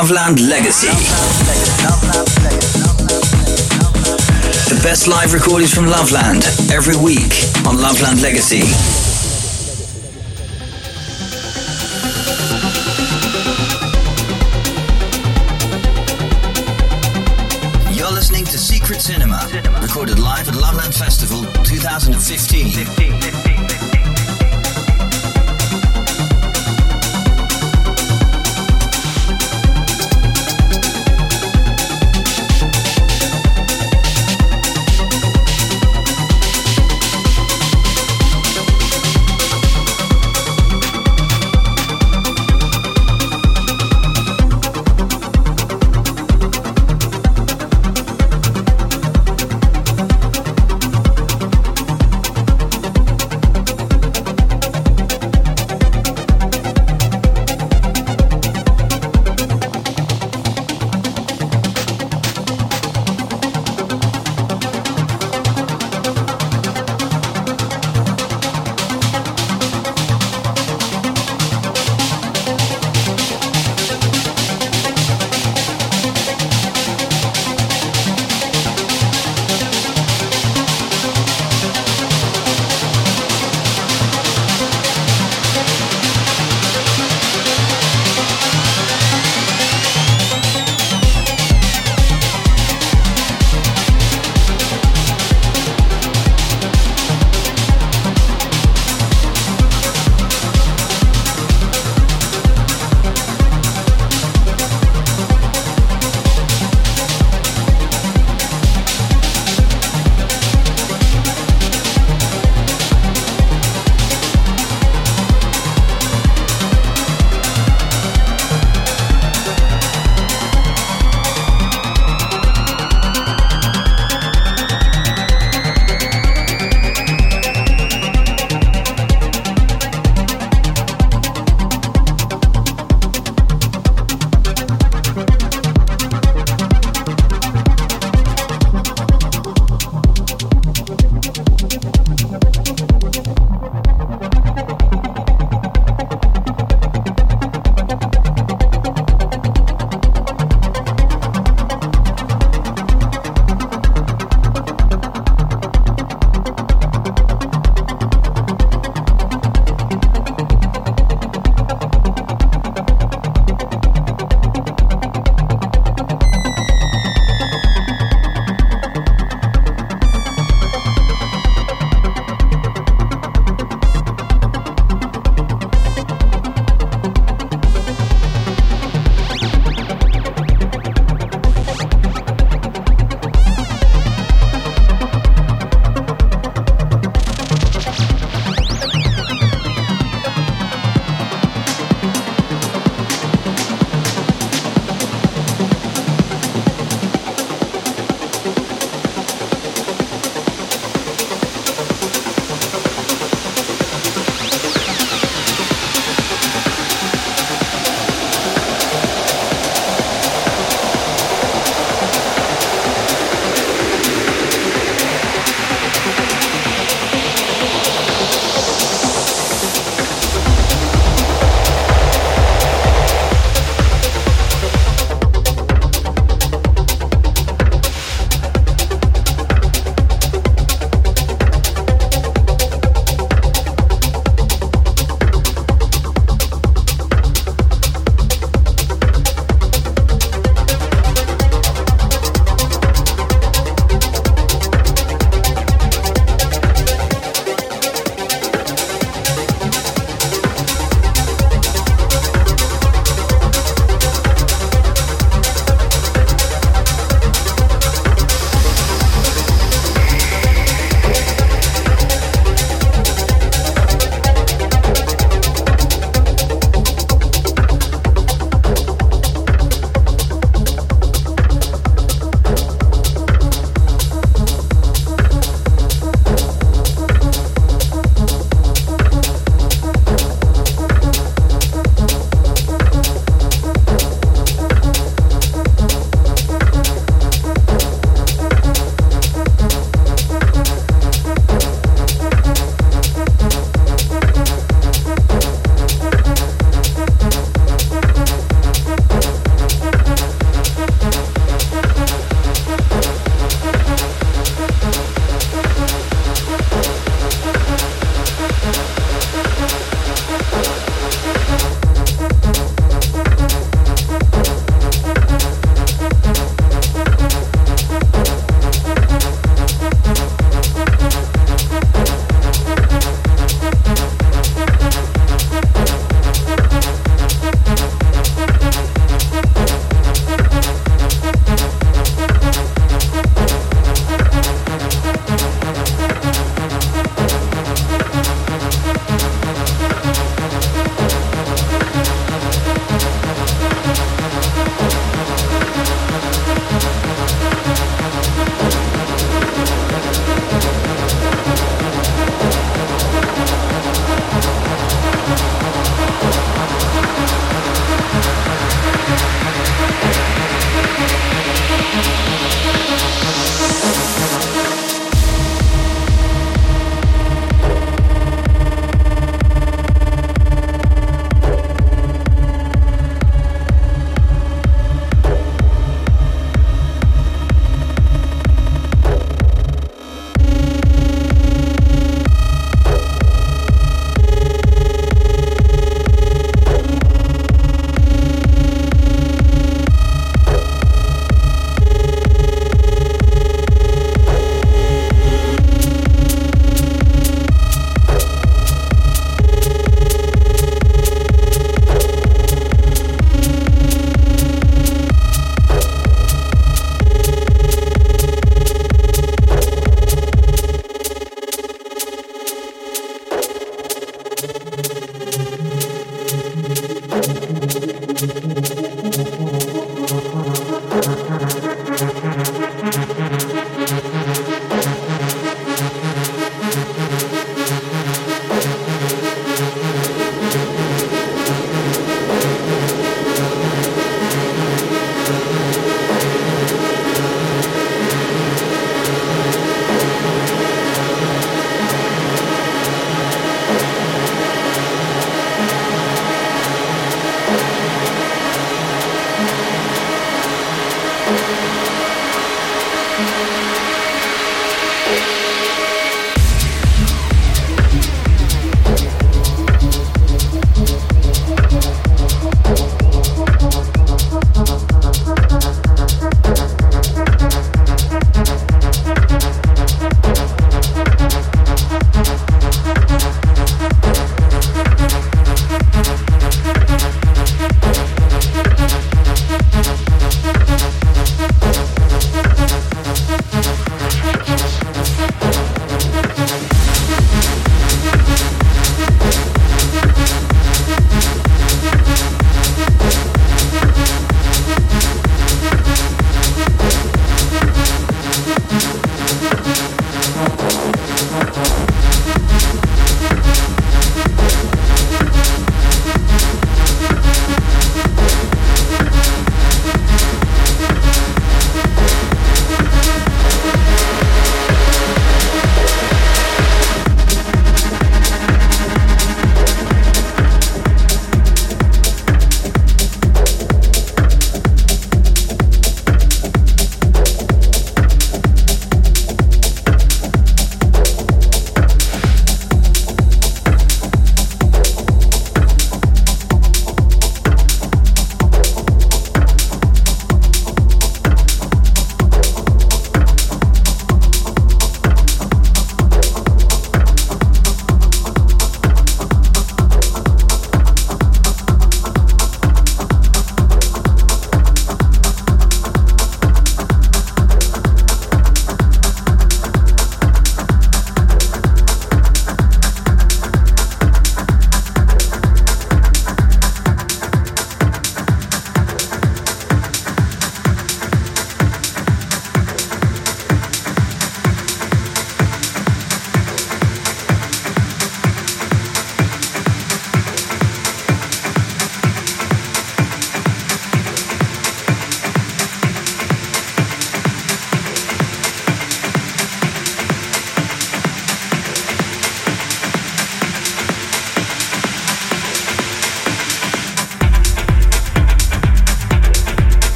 Loveland Legacy. The best live recordings from Loveland every week on Loveland Legacy. You're listening to Secret Cinema, recorded live at Loveland Festival 2015.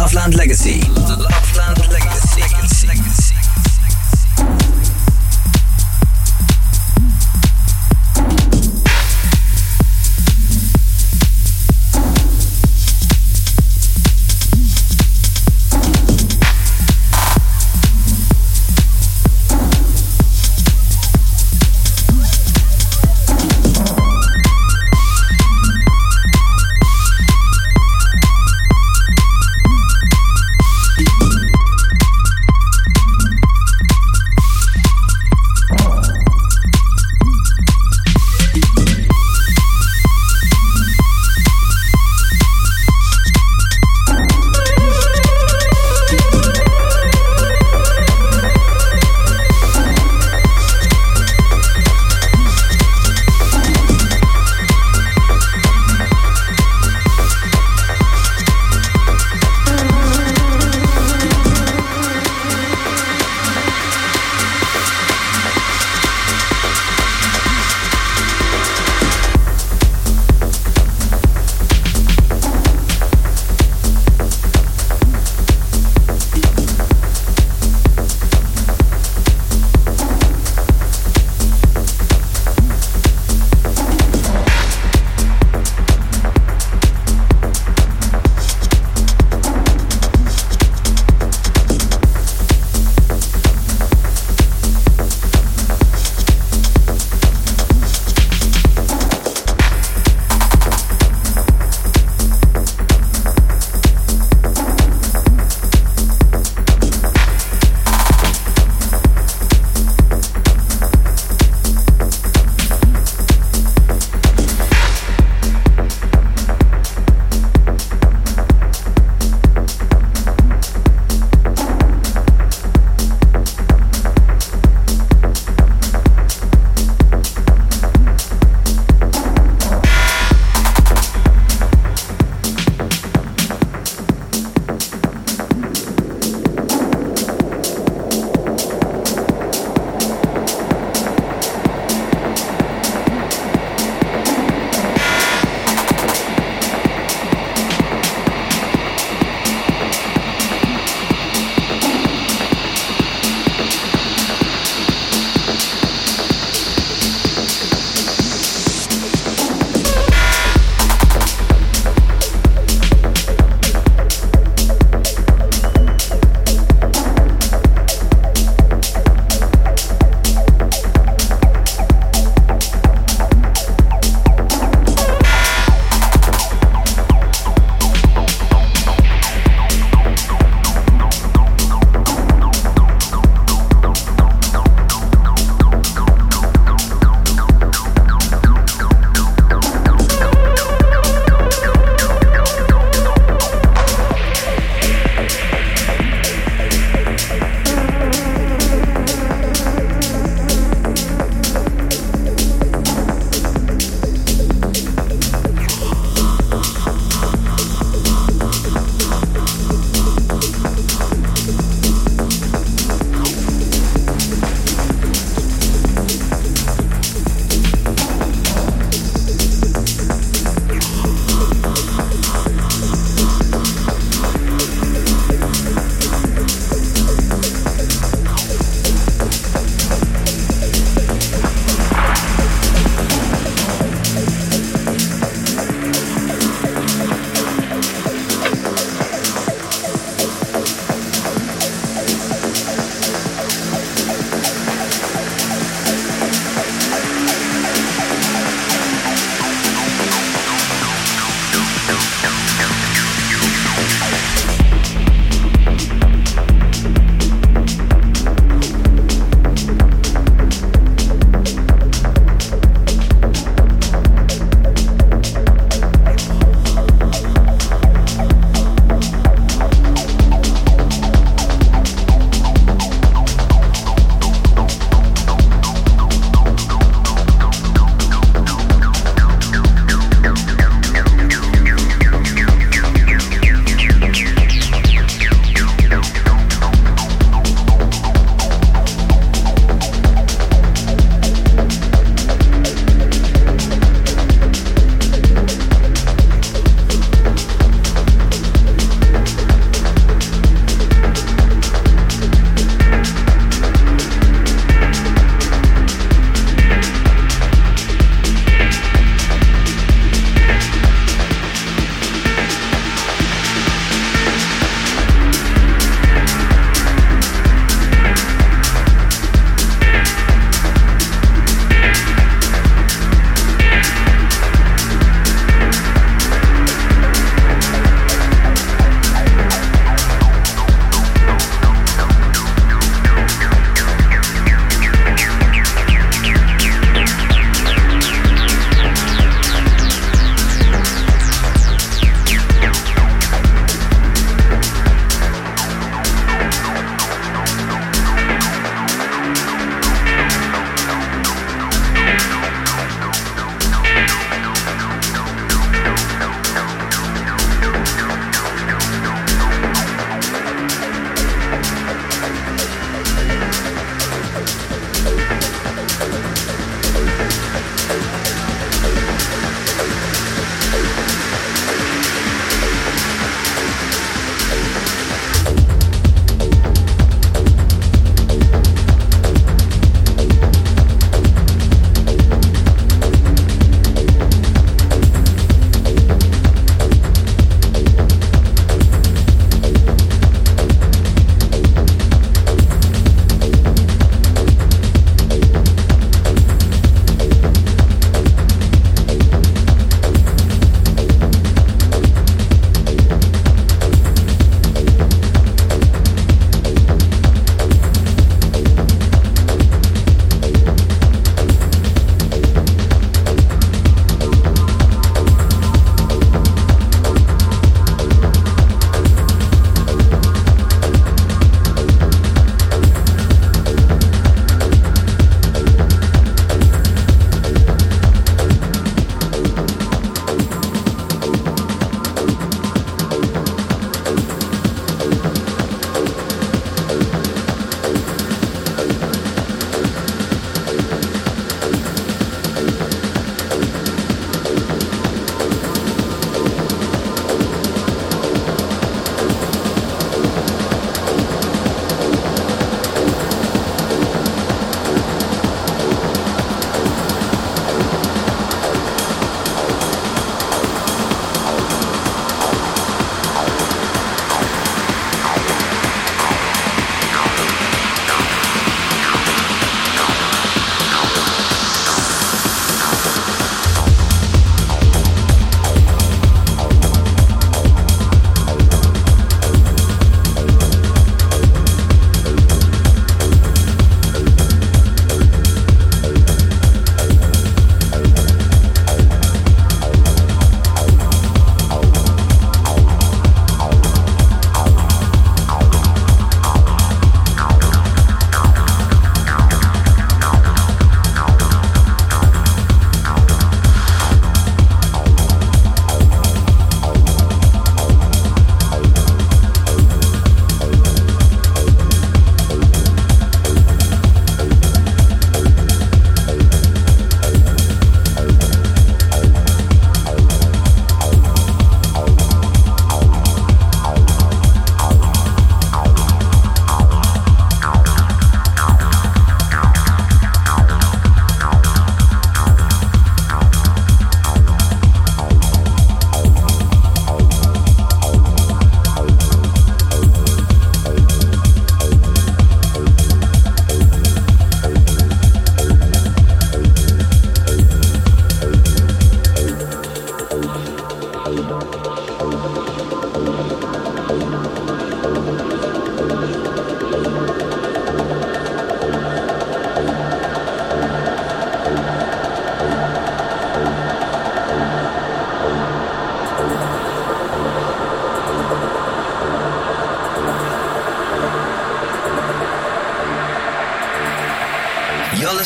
Loveland Legacy.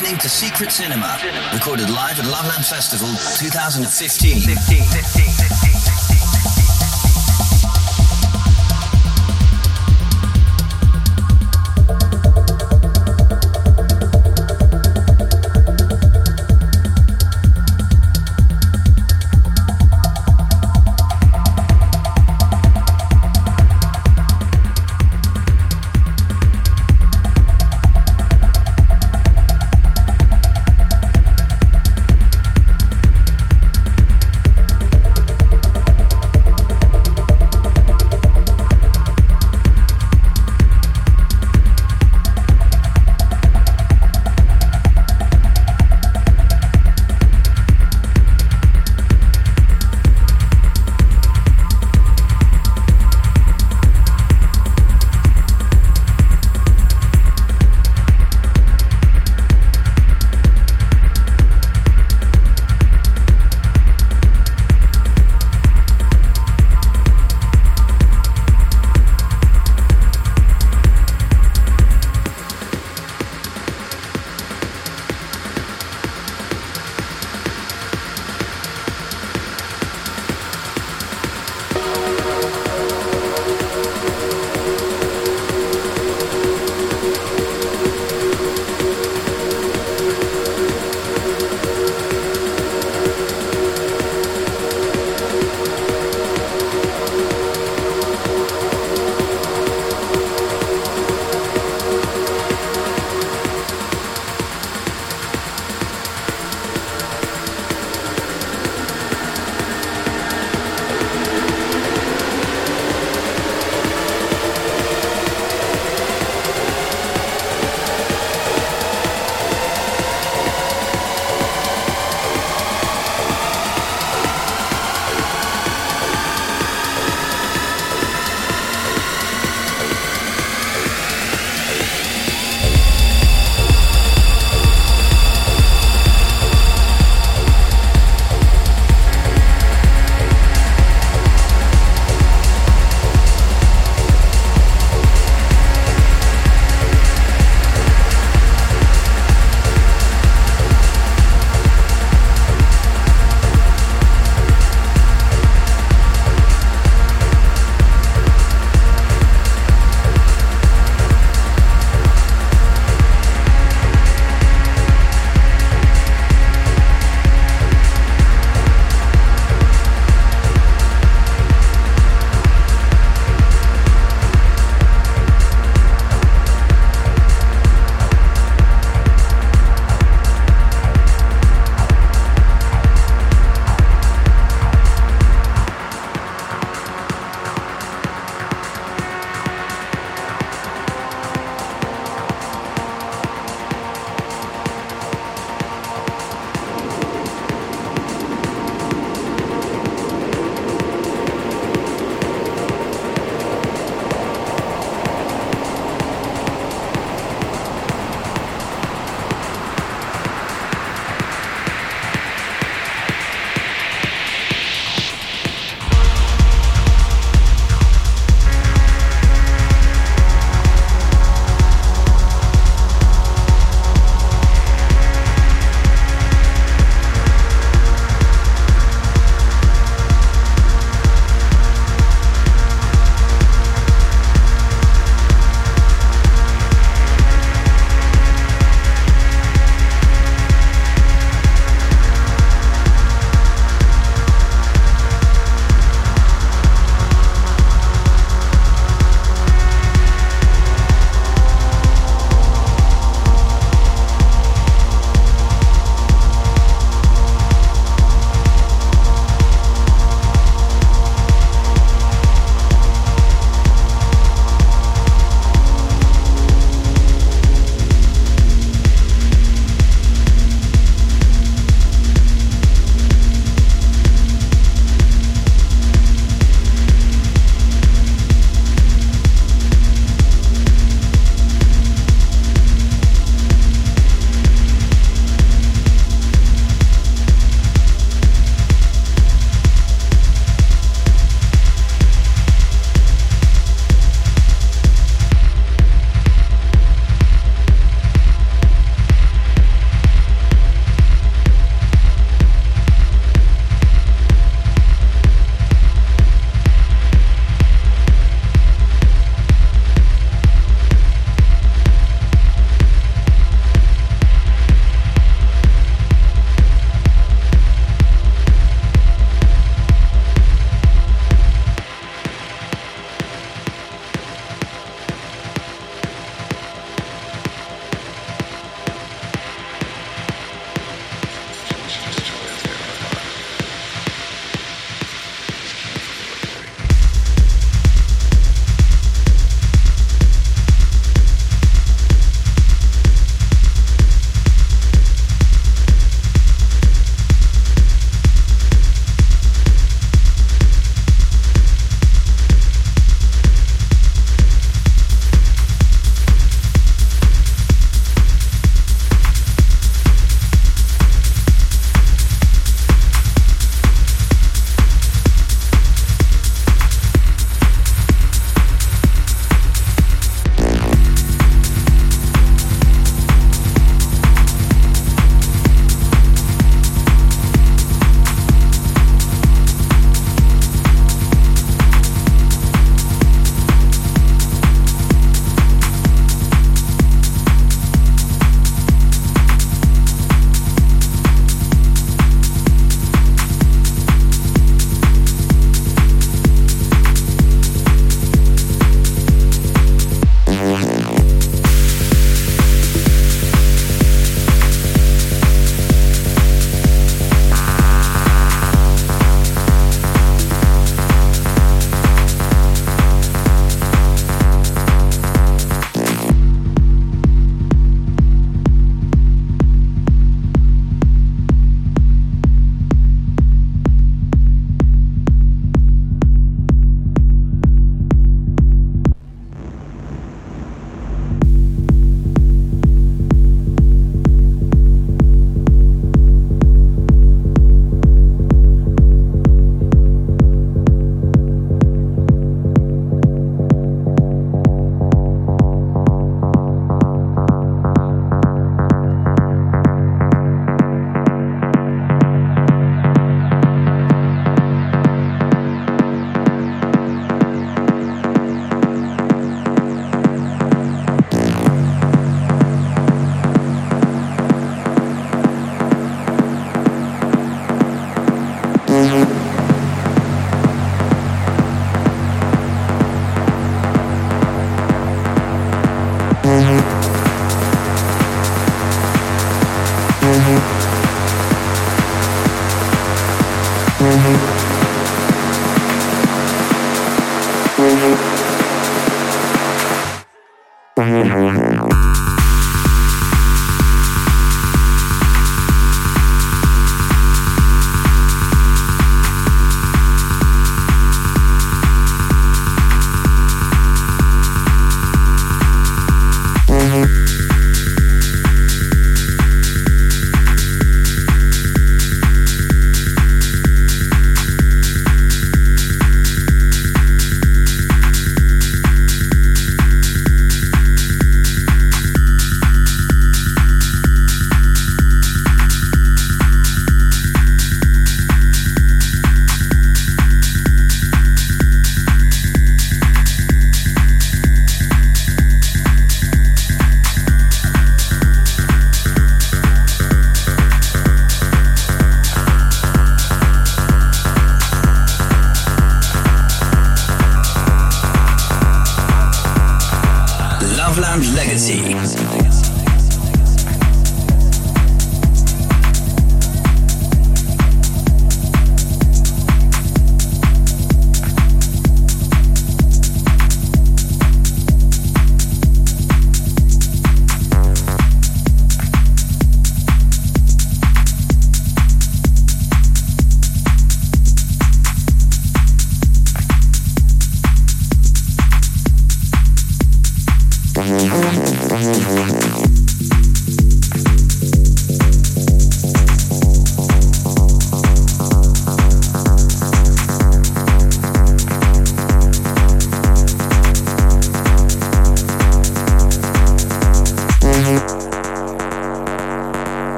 Listening to Secret Cinema, recorded live at Love Loveland Festival 2015.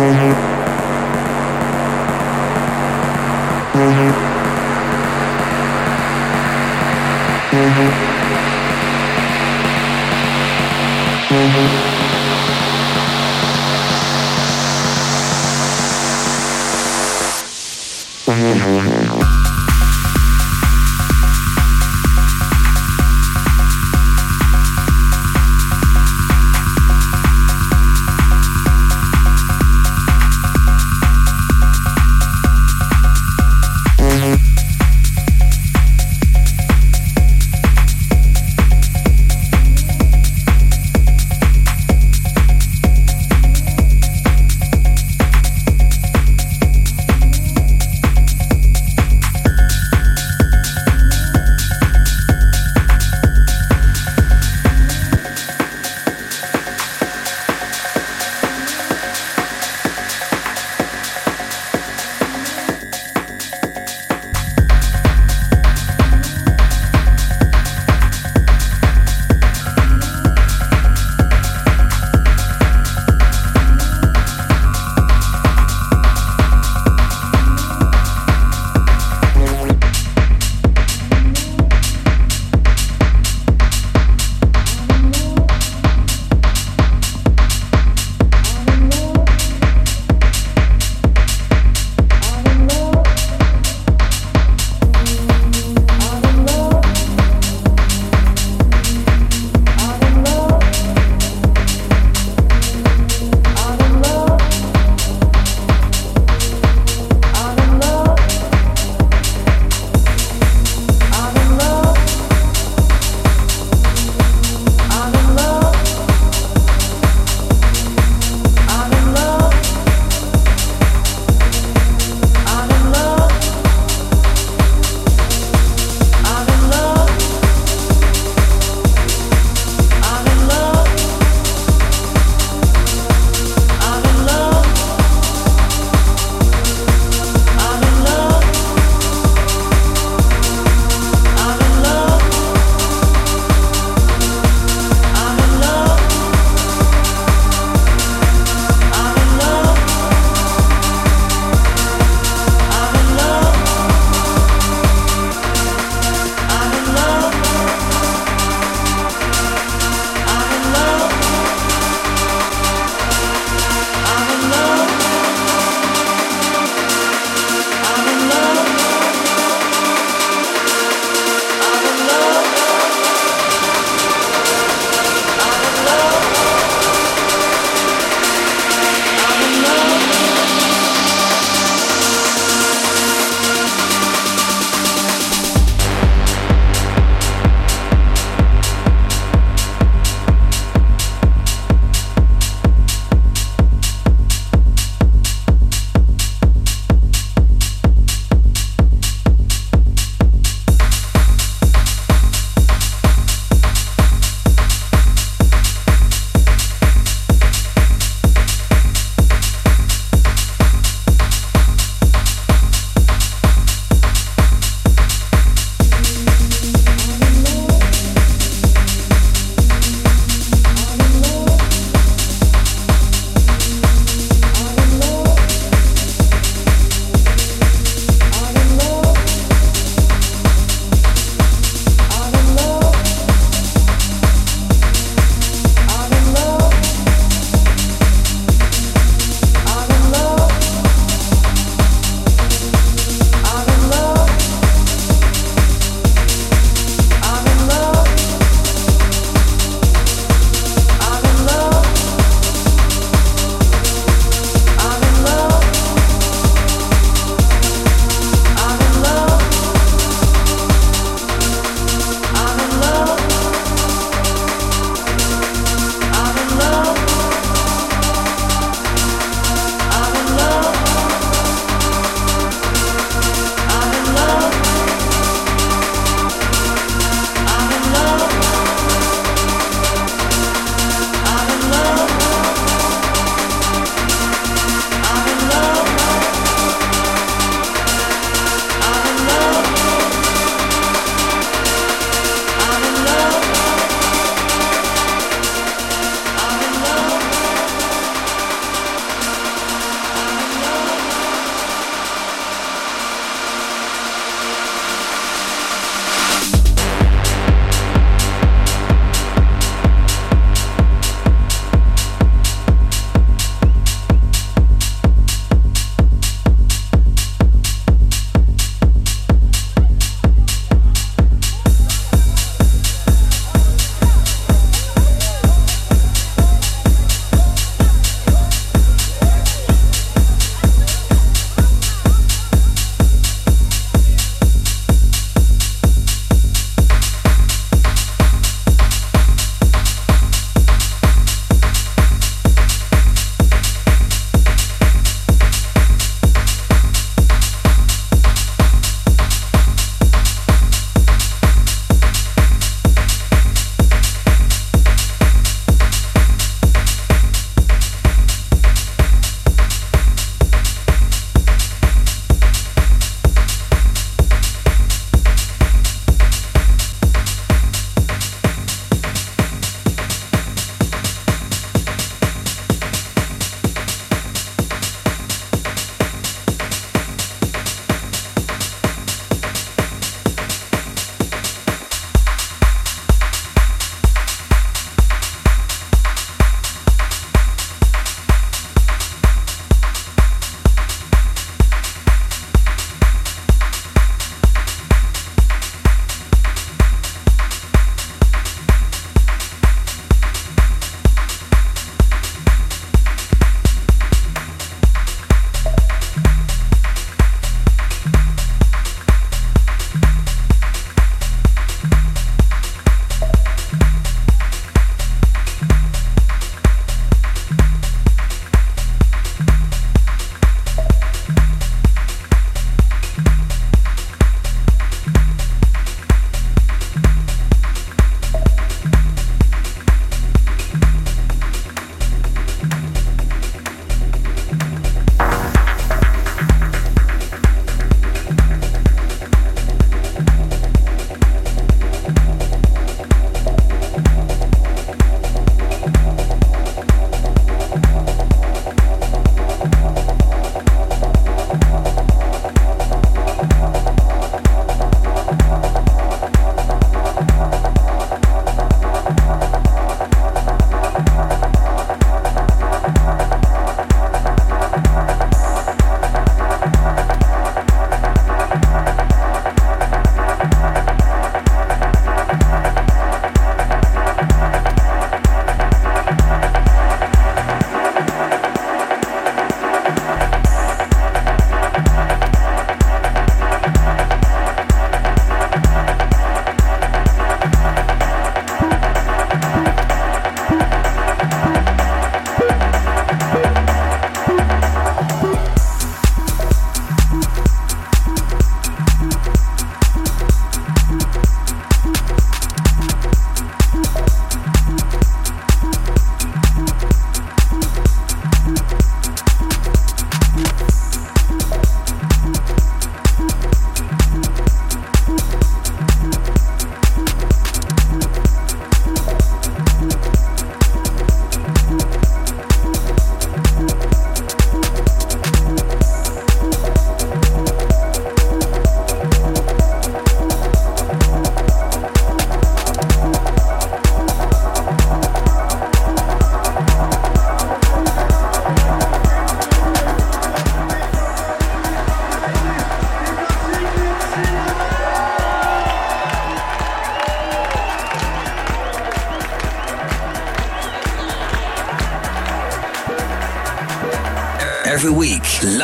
Mm-hmm.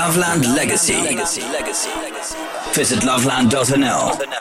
Loveland Legacy. Visit loveland.nl.